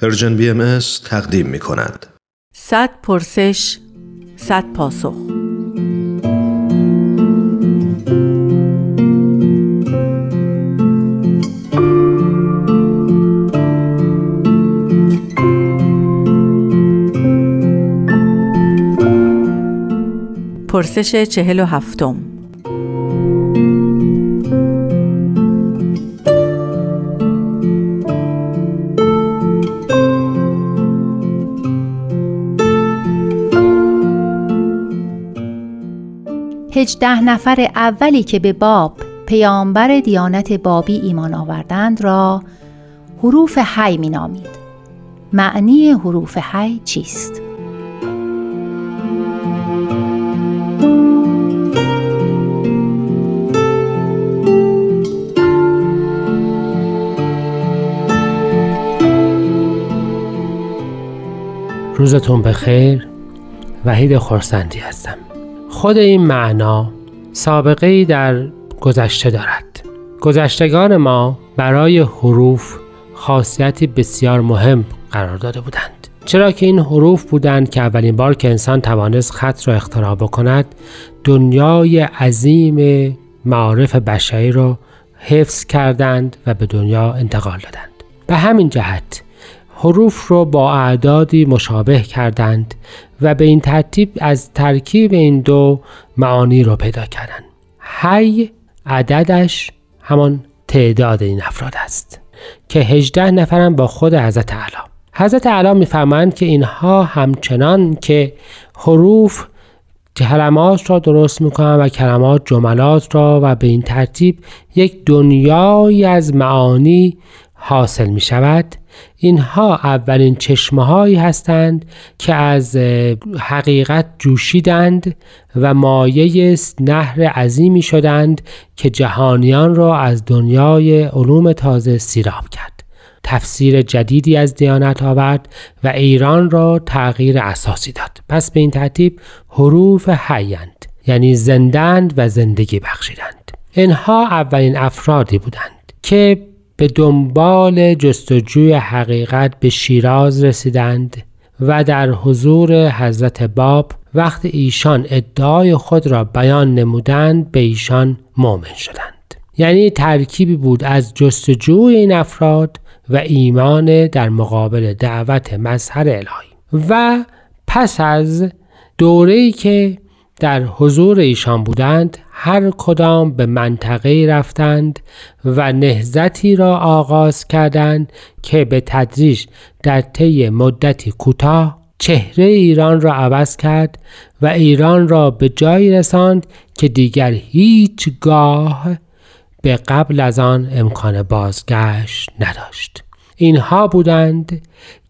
پرژن بی ام تقدیم می کند. صد پرسش صد پاسخ پرسش چهل و هفتم هجده نفر اولی که به باب پیامبر دیانت بابی ایمان آوردند را حروف حی می نامید. معنی حروف حی چیست؟ روزتون بخیر وحید خورسندی هستم خود این معنا سابقه ای در گذشته دارد. گذشتگان ما برای حروف خاصیتی بسیار مهم قرار داده بودند. چرا که این حروف بودند که اولین بار که انسان توانست خط را اختراع بکند دنیای عظیم معارف بشری را حفظ کردند و به دنیا انتقال دادند. به همین جهت حروف رو با اعدادی مشابه کردند و به این ترتیب از ترکیب این دو معانی رو پیدا کردند. هی عددش همان تعداد این افراد است که هجده نفرم با خود حضرت علا حضرت علا میفرمایند که اینها همچنان که حروف کلمات را درست می‌کنند و کلمات جملات را و به این ترتیب یک دنیایی از معانی حاصل می شود. اینها اولین چشمه هایی هستند که از حقیقت جوشیدند و مایه نهر عظیمی شدند که جهانیان را از دنیای علوم تازه سیراب کرد. تفسیر جدیدی از دیانت آورد و ایران را تغییر اساسی داد. پس به این ترتیب حروف حیند یعنی زندند و زندگی بخشیدند. اینها اولین افرادی بودند که به دنبال جستجوی حقیقت به شیراز رسیدند و در حضور حضرت باب وقت ایشان ادعای خود را بیان نمودند به ایشان مؤمن شدند. یعنی ترکیبی بود از جستجوی این افراد و ایمان در مقابل دعوت مظهر الهی. و پس از دوره‌ای که در حضور ایشان بودند هر کدام به منطقه رفتند و نهزتی را آغاز کردند که به تدریج در طی مدتی کوتاه چهره ایران را عوض کرد و ایران را به جایی رساند که دیگر هیچگاه به قبل از آن امکان بازگشت نداشت. اینها بودند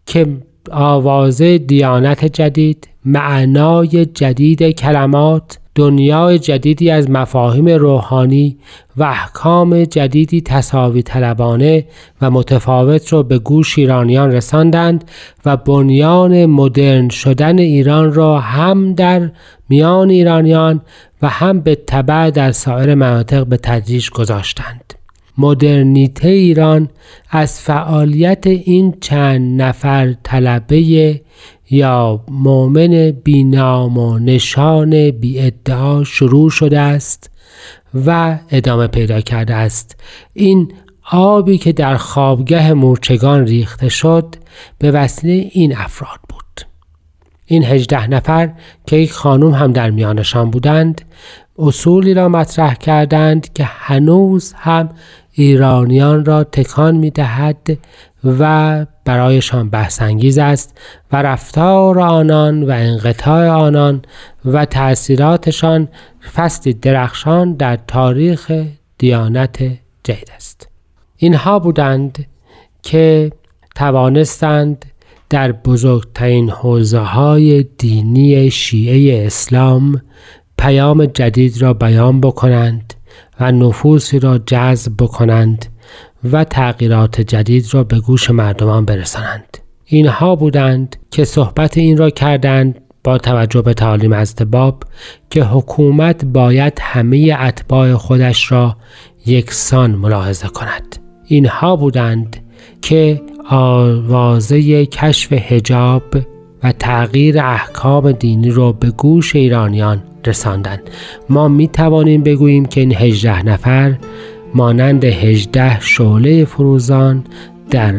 که آواز دیانت جدید معنای جدید کلمات دنیای جدیدی از مفاهیم روحانی و احکام جدیدی تصاوی طلبانه و متفاوت را به گوش ایرانیان رساندند و بنیان مدرن شدن ایران را هم در میان ایرانیان و هم به تبع در سایر مناطق به تدریج گذاشتند. مدرنیته ایران از فعالیت این چند نفر طلبه یا مؤمن بینام و نشان بی ادعا شروع شده است و ادامه پیدا کرده است. این آبی که در خوابگه مورچگان ریخته شد به وسیله این افراد بود. این هجده نفر که یک خانوم هم در میانشان بودند اصولی را مطرح کردند که هنوز هم ایرانیان را تکان می دهد و برایشان بحثانگیز است و رفتار آنان و انقطاع آنان و تأثیراتشان فصلی درخشان در تاریخ دیانت جدید است. اینها بودند که توانستند در بزرگترین حوزه های دینی شیعه اسلام پیام جدید را بیان بکنند و نفوسی را جذب بکنند و تغییرات جدید را به گوش مردمان برسانند. اینها بودند که صحبت این را کردند با توجه به تعالیم از باب که حکومت باید همه اتباع خودش را یکسان ملاحظه کند. اینها بودند که آوازه کشف هجاب و تغییر احکام دینی رو به گوش ایرانیان رساندند. ما می توانیم بگوییم که این هجده نفر مانند هجده شعله فروزان در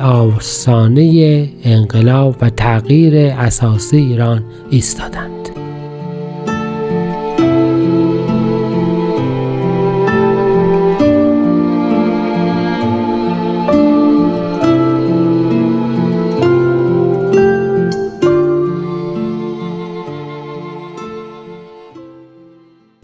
آسانه انقلاب و تغییر اساسی ایران ایستادند.